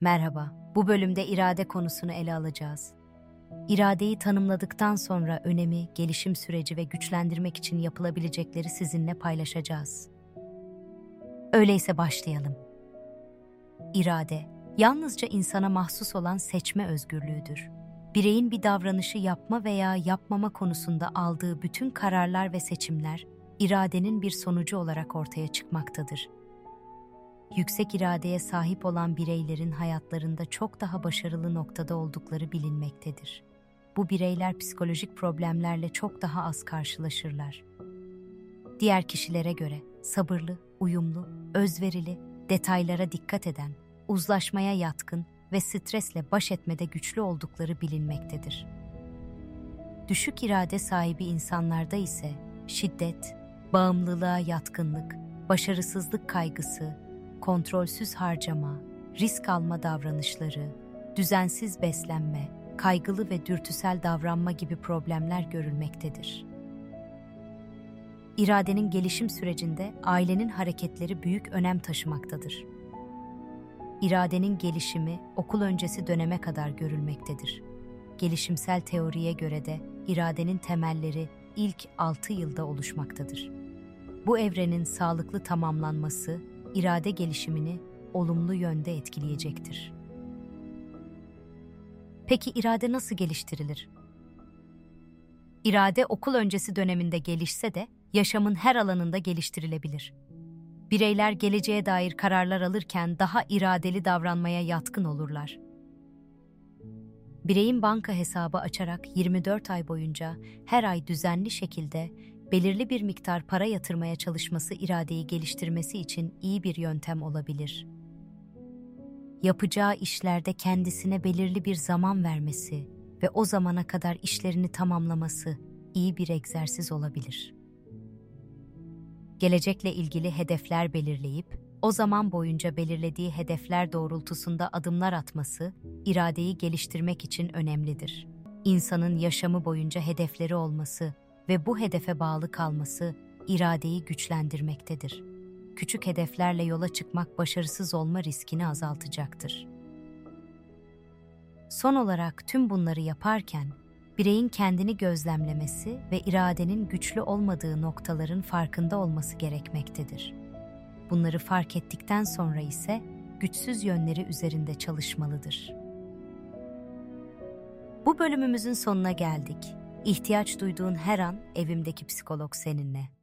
Merhaba, bu bölümde irade konusunu ele alacağız. İradeyi tanımladıktan sonra önemi, gelişim süreci ve güçlendirmek için yapılabilecekleri sizinle paylaşacağız. Öyleyse başlayalım. İrade, yalnızca insana mahsus olan seçme özgürlüğüdür. Bireyin bir davranışı yapma veya yapmama konusunda aldığı bütün kararlar ve seçimler, iradenin bir sonucu olarak ortaya çıkmaktadır yüksek iradeye sahip olan bireylerin hayatlarında çok daha başarılı noktada oldukları bilinmektedir. Bu bireyler psikolojik problemlerle çok daha az karşılaşırlar. Diğer kişilere göre sabırlı, uyumlu, özverili, detaylara dikkat eden, uzlaşmaya yatkın ve stresle baş etmede güçlü oldukları bilinmektedir. Düşük irade sahibi insanlarda ise şiddet, bağımlılığa yatkınlık, başarısızlık kaygısı, kontrolsüz harcama, risk alma davranışları, düzensiz beslenme, kaygılı ve dürtüsel davranma gibi problemler görülmektedir. İradenin gelişim sürecinde ailenin hareketleri büyük önem taşımaktadır. İradenin gelişimi okul öncesi döneme kadar görülmektedir. Gelişimsel teoriye göre de iradenin temelleri ilk 6 yılda oluşmaktadır. Bu evrenin sağlıklı tamamlanması irade gelişimini olumlu yönde etkileyecektir. Peki irade nasıl geliştirilir? İrade okul öncesi döneminde gelişse de yaşamın her alanında geliştirilebilir. Bireyler geleceğe dair kararlar alırken daha iradeli davranmaya yatkın olurlar. Bireyin banka hesabı açarak 24 ay boyunca her ay düzenli şekilde belirli bir miktar para yatırmaya çalışması iradeyi geliştirmesi için iyi bir yöntem olabilir. Yapacağı işlerde kendisine belirli bir zaman vermesi ve o zamana kadar işlerini tamamlaması iyi bir egzersiz olabilir. Gelecekle ilgili hedefler belirleyip o zaman boyunca belirlediği hedefler doğrultusunda adımlar atması iradeyi geliştirmek için önemlidir. İnsanın yaşamı boyunca hedefleri olması ve bu hedefe bağlı kalması iradeyi güçlendirmektedir. Küçük hedeflerle yola çıkmak başarısız olma riskini azaltacaktır. Son olarak tüm bunları yaparken bireyin kendini gözlemlemesi ve iradenin güçlü olmadığı noktaların farkında olması gerekmektedir. Bunları fark ettikten sonra ise güçsüz yönleri üzerinde çalışmalıdır. Bu bölümümüzün sonuna geldik. İhtiyaç duyduğun her an evimdeki psikolog seninle.